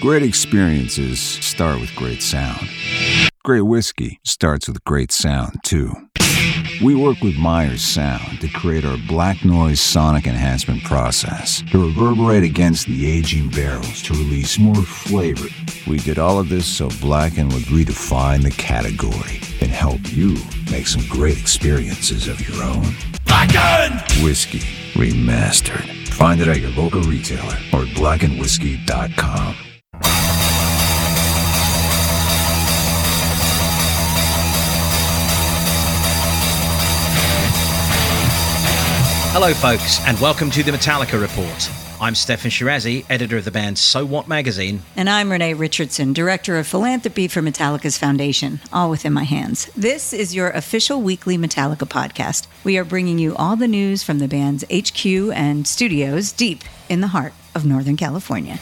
Great experiences start with great sound. Great whiskey starts with great sound, too. We work with Meyer Sound to create our black noise sonic enhancement process to reverberate against the aging barrels to release more flavor. We did all of this so Blackened would redefine the category and help you make some great experiences of your own. Blackened! Whiskey Remastered. Find it at your local retailer or blackenedwhiskey.com. Hello, folks, and welcome to the Metallica Report. I'm Steffan Chirazi, editor of the band So What magazine. And I'm Renee Richardson, director of philanthropy for Metallica's foundation, all within my hands. This is your official weekly Metallica podcast. We are bringing you all the news from the band's HQ and studios deep in the heart of Northern California.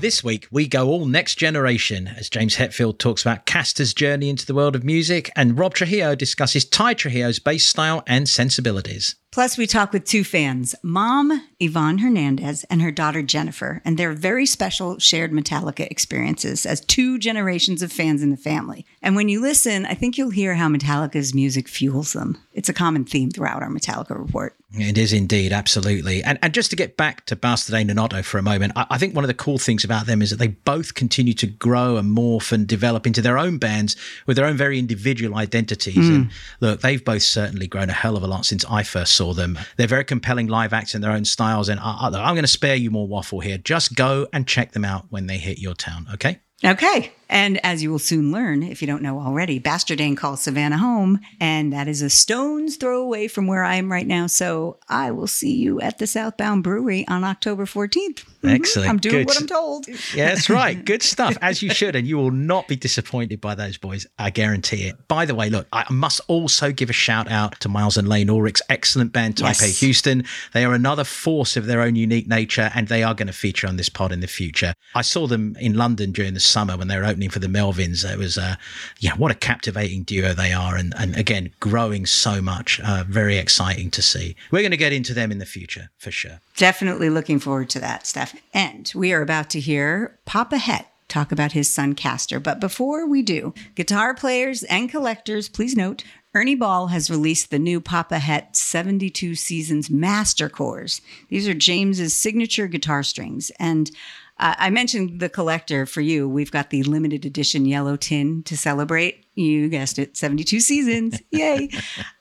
This week, we go all next generation as James Hetfield talks about Castor's journey into the world of music, and Rob Trujillo discusses Tye Trujillo's bass style and sensibilities. Plus, we talk with two fans, mom Yvonne Hernandez and her daughter Jennifer, and their very special shared Metallica experiences as two generations of fans in the family. And when you listen, I think you'll hear how Metallica's music fuels them. It's a common theme throughout our Metallica report. It is indeed, absolutely. And, and just to get back to Bastardane and OTTTO for a moment, I, I, think one of the cool things about them is that they both continue to grow and morph and develop into their own bands with their own very individual identities. Mm. And look, they've both certainly grown a hell of a lot since I first saw them. They're very compelling live acts in their own styles. And I, I'm going to spare you more waffle here. Just go and check them out when they hit your town, okay? Okay. And as you will soon learn, if you don't know already, Bastardane calls Savannah home, and that is a stone's throw away from where I am right now. So I will see you at the Southbound Brewery on October 14th. Mm-hmm. Excellent. I'm doing Good. what I'm told. Yeah, that's right. Good stuff, as you should. And you will not be disappointed by those boys. I guarantee it. By the way, look, I must also give a shout out to Myles and Layne Ulrich's excellent band, Taipei yes. Houston. They are another force of their own unique nature, and they are going to feature on this pod in the future. I saw them in London during the summer when they were opening for the Melvins. It was, uh, yeah, what a captivating duo they are. And, and again, growing so much. Uh, very exciting to see. We're going to get into them in the future for sure. Definitely looking forward to that, Steph. And we are about to hear Papa Het talk about his son Castor. But before we do, guitar players and collectors, please note Ernie Ball has released the new Papa Het 72 Seasons Master Cores. These are James's signature guitar strings. And uh, I mentioned the collector for you. We've got the limited edition yellow tin to celebrate. You guessed it, 72 seasons. Yay.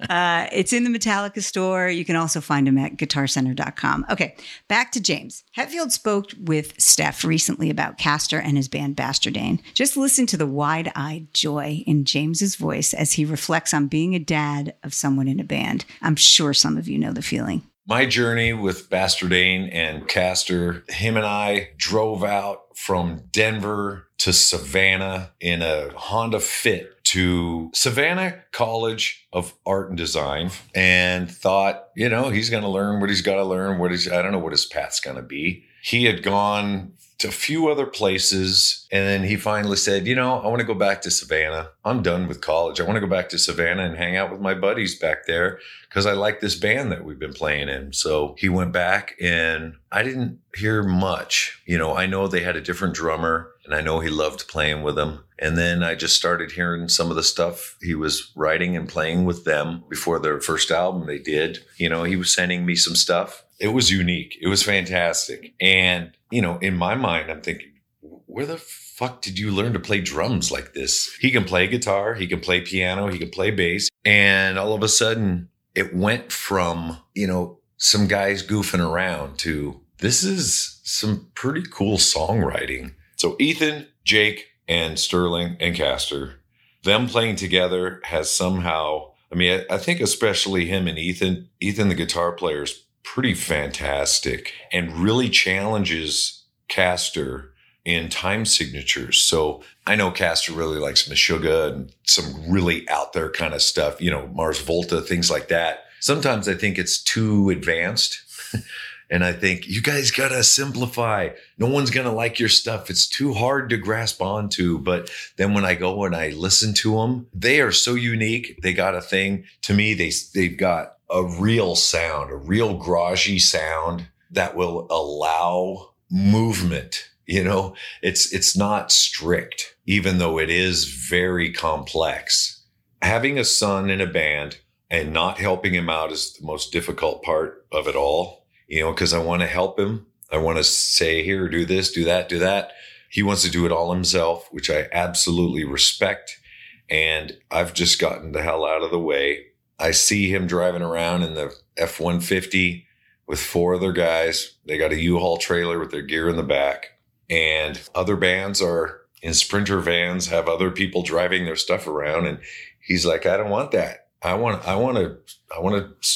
Uh, it's in the Metallica store. You can also find them at guitarcenter.com. Okay, back to James. Hetfield spoke with Steph recently about Castor and his band Bastardane. Just listen to the wide eyed joy in James's voice as he reflects on being a dad of someone in a band. I'm sure some of you know the feeling my journey with Bastardane and Castor, him and I drove out from Denver to Savannah in a Honda Fit to Savannah College of Art and Design and thought, you know, he's going to learn what he's got to learn, what I don't know what his path's going to be. he had gone to a few other places. And then he finally said, You know, I want to go back to Savannah. I'm done with college. I want to go back to Savannah and hang out with my buddies back there because I like this band that we've been playing in. So he went back and I didn't hear much. You know, I know they had a different drummer and I know he loved playing with them. And then I just started hearing some of the stuff he was writing and playing with them before their first album they did. You know, he was sending me some stuff. It was unique. It was fantastic. And you know, in my mind, I'm thinking, where the fuck did you learn to play drums like this? He can play guitar, he can play piano, he can play bass. And all of a sudden, it went from, you know, some guys goofing around to this is some pretty cool songwriting. So Ethan, Jake, and Sterling and Castor, them playing together has somehow, I mean, I, I think especially him and Ethan, Ethan, the guitar player, is pretty fantastic and really challenges Castor in time signatures. So I know Castor really likes Meshuggah and some really out there kind of stuff, you know, Mars Volta, things like that. Sometimes I think it's too advanced. and I think you guys got to simplify. No one's going to like your stuff. It's too hard to grasp onto. But then when I go and I listen to them, they are so unique. They got a thing to me. They, they've got a real sound, a real garagey sound that will allow movement. You know, it's it's not strict, even though it is very complex. Having a son in a band and not helping him out is the most difficult part of it all. You know, because I want to help him. I want to say, here, do this, do that, do that. He wants to do it all himself, which I absolutely respect. And I've just gotten the hell out of the way I see him driving around in the F 150 with four other guys. They got a U Haul trailer with their gear in the back. And other bands are in sprinter vans, have other people driving their stuff around. And he's like, I don't want that. I want, I want to, I want to,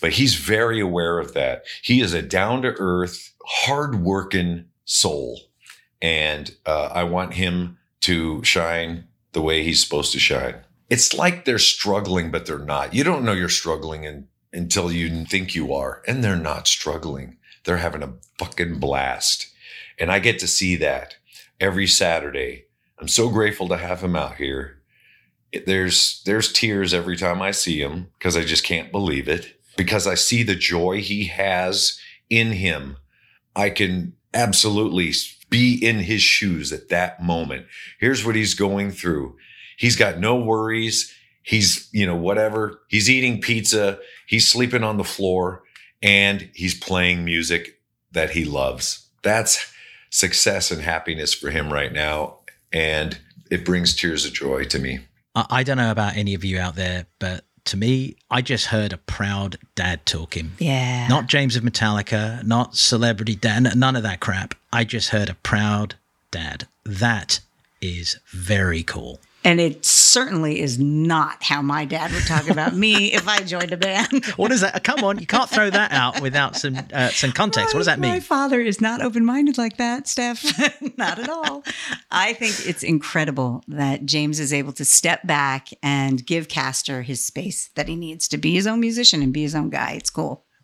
but he's very aware of that. He is a down to earth, hard working soul. And uh, I want him to shine the way he's supposed to shine it's like they're struggling, but they're not. You don't know you're struggling in, until you think you are, and they're not struggling. They're having a fucking blast. And I get to see that every Saturday. I'm so grateful to have him out here. There's there's tears every time I see him because I just can't believe it. Because I see the joy he has in him. I can absolutely be in his shoes at that moment. Here's what he's going through. He's got no worries. He's, you know, whatever. He's eating pizza. He's sleeping on the floor and he's playing music that he loves. That's success and happiness for him right now. And it brings tears of joy to me. I don't know about any of you out there, but to me, I just heard a proud dad talking. Yeah. Not James of Metallica, not celebrity dad, none of that crap. I just heard a proud dad. That is very cool. And it certainly is not how my dad would talk about me if I joined a band. what is that? Come on, you can't throw that out without some uh, some context. What does that mean? My father is not open minded like that, Steph. not at all. I think it's incredible that James is able to step back and give Castor his space that he needs to be his own musician and be his own guy. It's cool.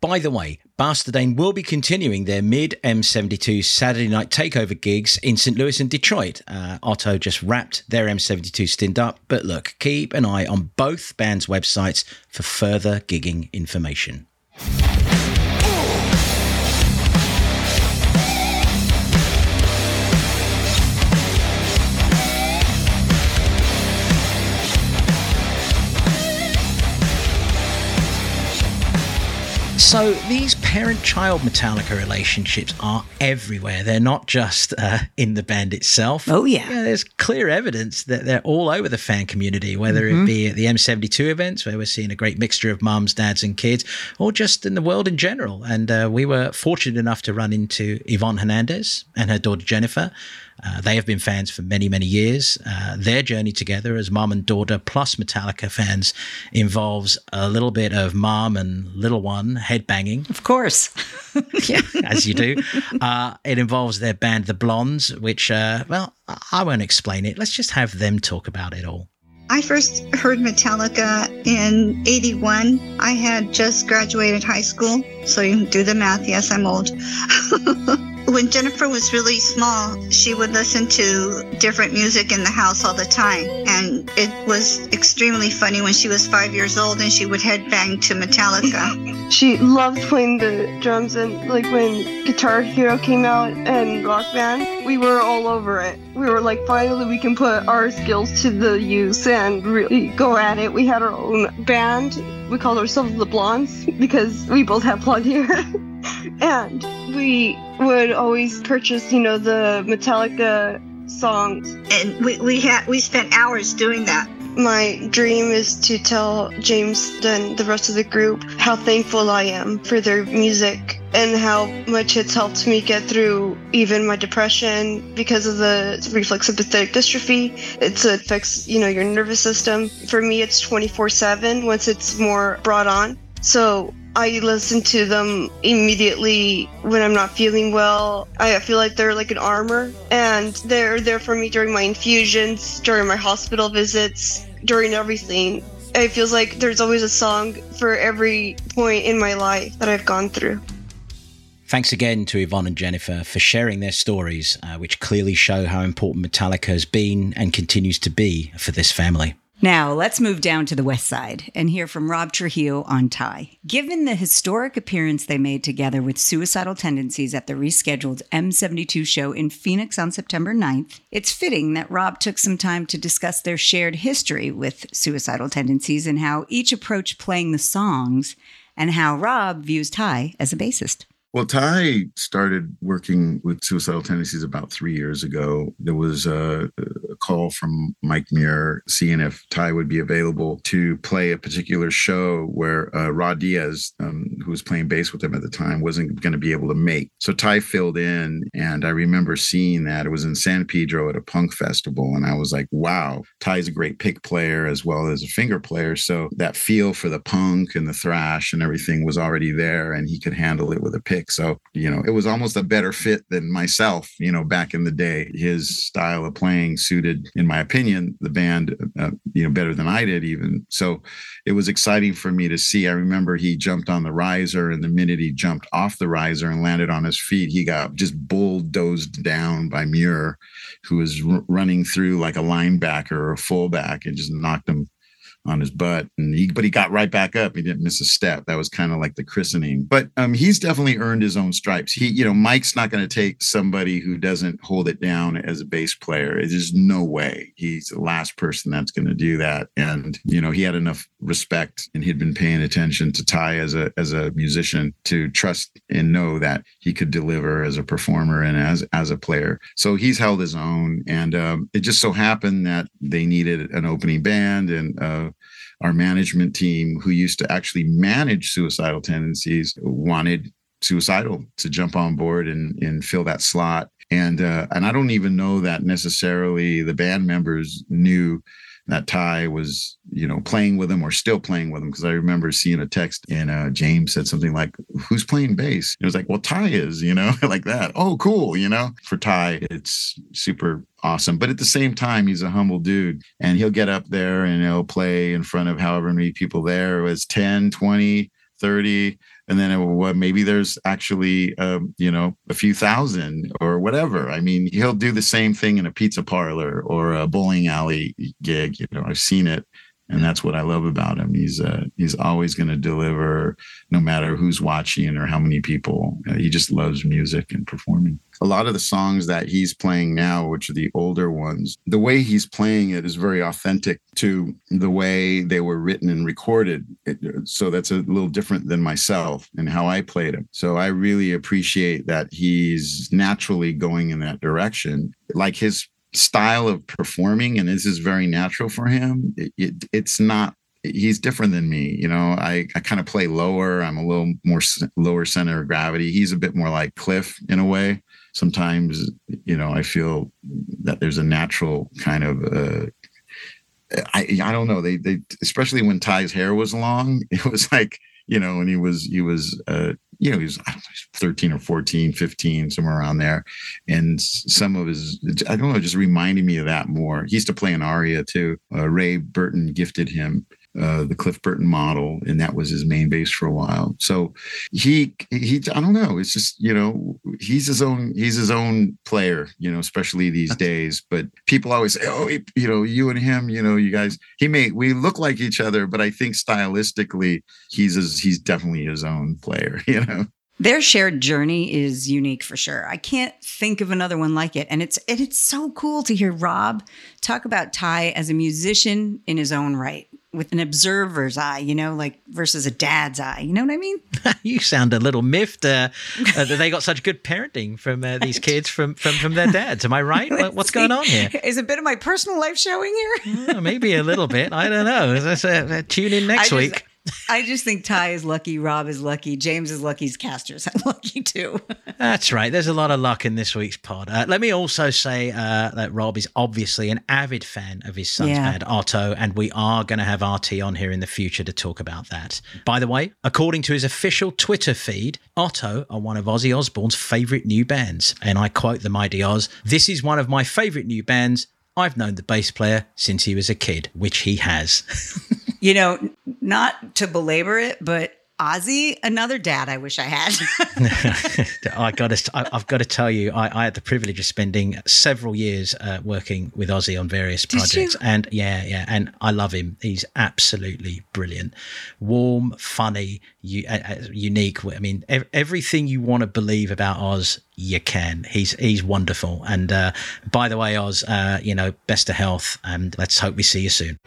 By the way, Bastardane will be continuing their mid M72 Saturday night takeover gigs in St. Louis and Detroit. Uh, OTTTO just wrapped their M72 stint up, but look, keep an eye on both bands' websites for further gigging information. So these parent-child Metallica relationships are everywhere. They're not just uh, in the band itself. Oh yeah. yeah. There's clear evidence that they're all over the fan community, whether mm-hmm. it be at the M72 events where we're seeing a great mixture of mums, dads, and kids, or just in the world in general. And uh, we were fortunate enough to run into Yvonne Hernandez and her daughter Jennifer. Uh, they have been fans for many, many years. Uh, their journey together as mom and daughter plus Metallica fans involves a little bit of mom and little one headbanging. Of course. yeah, as you do. Uh, it involves their band, The Blondes, which, uh, well, I won't explain it. Let's just have them talk about it all. I first heard Metallica in 81. I had just graduated high school, so you do the math. Yes, I'm old. when Jennifer was really small, she would listen to different music in the house all the time. And it was extremely funny when she was five years old and she would headbang to Metallica. she loved playing the drums, and like when Guitar Hero came out and Rock Band, we were all over it. We were like, finally, we can put our skills to the use and really go at it. We had our own band. We called ourselves the Blondes because we both have blonde hair. and we would always purchase, you know, the Metallica songs. And we, we had we spent hours doing that. My dream is to tell James and the rest of the group how thankful I am for their music and how much it's helped me get through even my depression because of the reflex sympathetic dystrophy. It affects, you know, your nervous system. For me, it's 24/7 once it's more brought on. So I listen to them immediately when I'm not feeling well. I feel like they're like an armor, and they're there for me during my infusions, during my hospital visits, during everything. It feels like there's always a song for every point in my life that I've gone through. Thanks again to Yvonne and Jennifer for sharing their stories, uh, which clearly show how important Metallica has been and continues to be for this family. Now, let's move down to the west side and hear from Rob Trujillo on Tye. Given the historic appearance they made together with Suicidal Tendencies at the rescheduled M72 show in Phoenix on September 9th, it's fitting that Rob took some time to discuss their shared history with Suicidal Tendencies and how each approached playing the songs and how Rob views Tye as a bassist. Well, Tye started working with suicidal tendencies about three years ago. There was a, a, call from Mike Muir seeing if Tye would be available to play a particular show where uh, Ra Diaz, um, who was playing bass with him at the time, wasn't going to be able to make. So Tye filled in, and I remember seeing that. It was in San Pedro at a punk festival, and I was like, wow, Tye's a great pick player as well as a finger player. So that feel for the punk and the thrash and everything was already there, and he could handle it with a pick. So, you know, it was almost a better fit than myself, you know, back in the day. His style of playing suited, in my opinion, the band, uh, you know, better than I did even. So it was exciting for me to see. I remember he jumped on the riser, and the minute he jumped off the riser and landed on his feet, he got just bulldozed down by Muir, who was r- running through like a linebacker or a fullback and just knocked him on his butt and he but he got right back up. He didn't miss a step. That was kind of like the christening. But um, he's definitely earned his own stripes. He you know mike's not going to take somebody who doesn't hold it down as a bass player. There's no way. He's the last person that's going to do that. And you know he had enough respect and he'd been paying attention to tye as a as a musician to trust and know that he could deliver as a performer and as as a player. So he's held his own and um, it just so happened that they needed an opening band and uh, our management team, who used to actually manage suicidal tendencies, wanted suicidal to jump on board and and fill that slot. And uh, and I don't even know that necessarily the band members knew that Tye was, you know, playing with him or still playing with him. Cause I remember seeing a text and uh, James said something like, Who's playing bass? It was like, Well, Tye is, you know, like that. Oh, cool. You know, for Tye, it's super awesome. But at the same time, he's a humble dude and he'll get up there and he'll play in front of however many people there. It was 10, 20, 30 and then it, well, maybe there's actually um, you know a few thousand or whatever. I mean he'll do the same thing in a pizza parlor or a bowling alley gig you know i've seen it and that's what I love about him. He's uh, he's always going to deliver, no matter who's watching or how many people. Uh, he just loves music and performing. A lot of the songs that he's playing now, which are the older ones, the way he's playing it is very authentic to the way they were written and recorded. It, so that's a little different than myself and how I played them. So I really appreciate that he's naturally going in that direction. Like his style of performing and this is very natural for him it, it, it's not he's different than me you know? I, I kind of play lower i'm a little more lower center of gravity. He's a bit more like cliff in a way. Sometimes you know i feel that there's a natural kind of uh, I, I don't know they they especially when tye's hair was long it was like you know and he was he was uh you know, he was 13 or 14, 15, somewhere around there. And some of his, I don't know, just reminded me of that more. He used to play an aria too. Uh, Ray Burton gifted him uh, the Cliff Burton model, and that was his main bass for a while. So he he I don't know. It's just you know he's his own he's his own player. You know, especially these days. But people always say, oh, he, you know, you and him, you know, you guys. He may we look like each other, but I think stylistically, he's his, he's definitely his own player. You know. Their shared journey is unique for sure. I can't think of another one like it. And it's and it's so cool to hear Rob talk about Tye as a musician in his own right with an observer's eye, you know, like versus a dad's eye. You know what I mean? you sound a little miffed uh, uh, that they got such good parenting from uh, these kids from, from from their dads. Am I right? What's going on here? Is a bit of my personal life showing here? maybe a little bit. I don't know. Uh, tune in next just, week. I just think Tye is lucky, Rob is lucky, James is lucky, Castor's lucky too. That's right. There's a lot of luck in this week's pod. Uh, let me also say uh, that Rob is obviously an avid fan of his son's yeah. band, OTTTO, and we are going to have RT on here in the future to talk about that. By the way, according to his official Twitter feed, OTTTO are one of Ozzy Osbourne's favorite new bands. And I quote the mighty Oz This is one of my favorite new bands. I've known the bass player since he was a kid, which he has. you know, not to belabor it, but Ozzy, another dad I wish I had. I got to, I, have got to tell you, I, I, had the privilege of spending several years uh, working with Ozzy on various Did projects, you? and yeah, yeah, and I love him. He's absolutely brilliant, warm, funny, uh, uh, unique. I mean, ev- everything you want to believe about Oz, you can. He's he's wonderful. And uh, by the way, Oz, uh, you know, best of health, and let's hope we see you soon.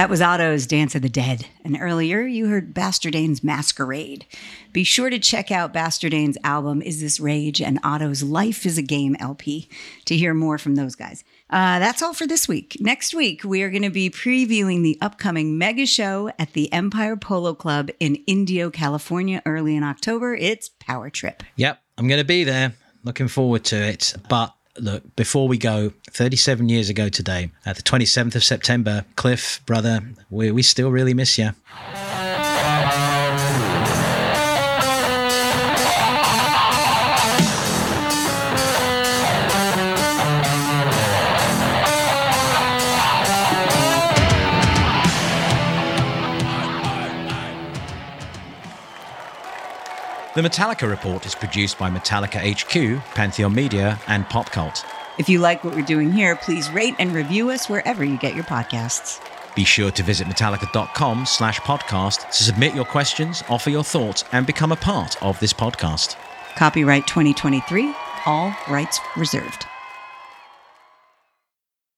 That was OTTTO's Dance of the Dead. And earlier you heard Bastardane's Masquerade. Be sure to check out Bastardane's album, Is This Rage, and OTTTO's Life is a Game LP to hear more from those guys. Uh, that's all for this week. Next week, we are going to be previewing the upcoming mega show at the Empire Polo Club in Indio, California, early in October. It's Power Trip. Yep, I'm going to be there. Looking forward to it. But look, before we go, 37 years ago today, at the 27th of September, Cliff, brother, we, we still really miss you. The Metallica Report is produced by Metallica HQ, Pantheon Media, and Pop Cult. If you like what we're doing here, please rate and review us wherever you get your podcasts. Be sure to visit metallica.com slash podcast to submit your questions, offer your thoughts, and become a part of this podcast. Copyright 2023, all rights reserved.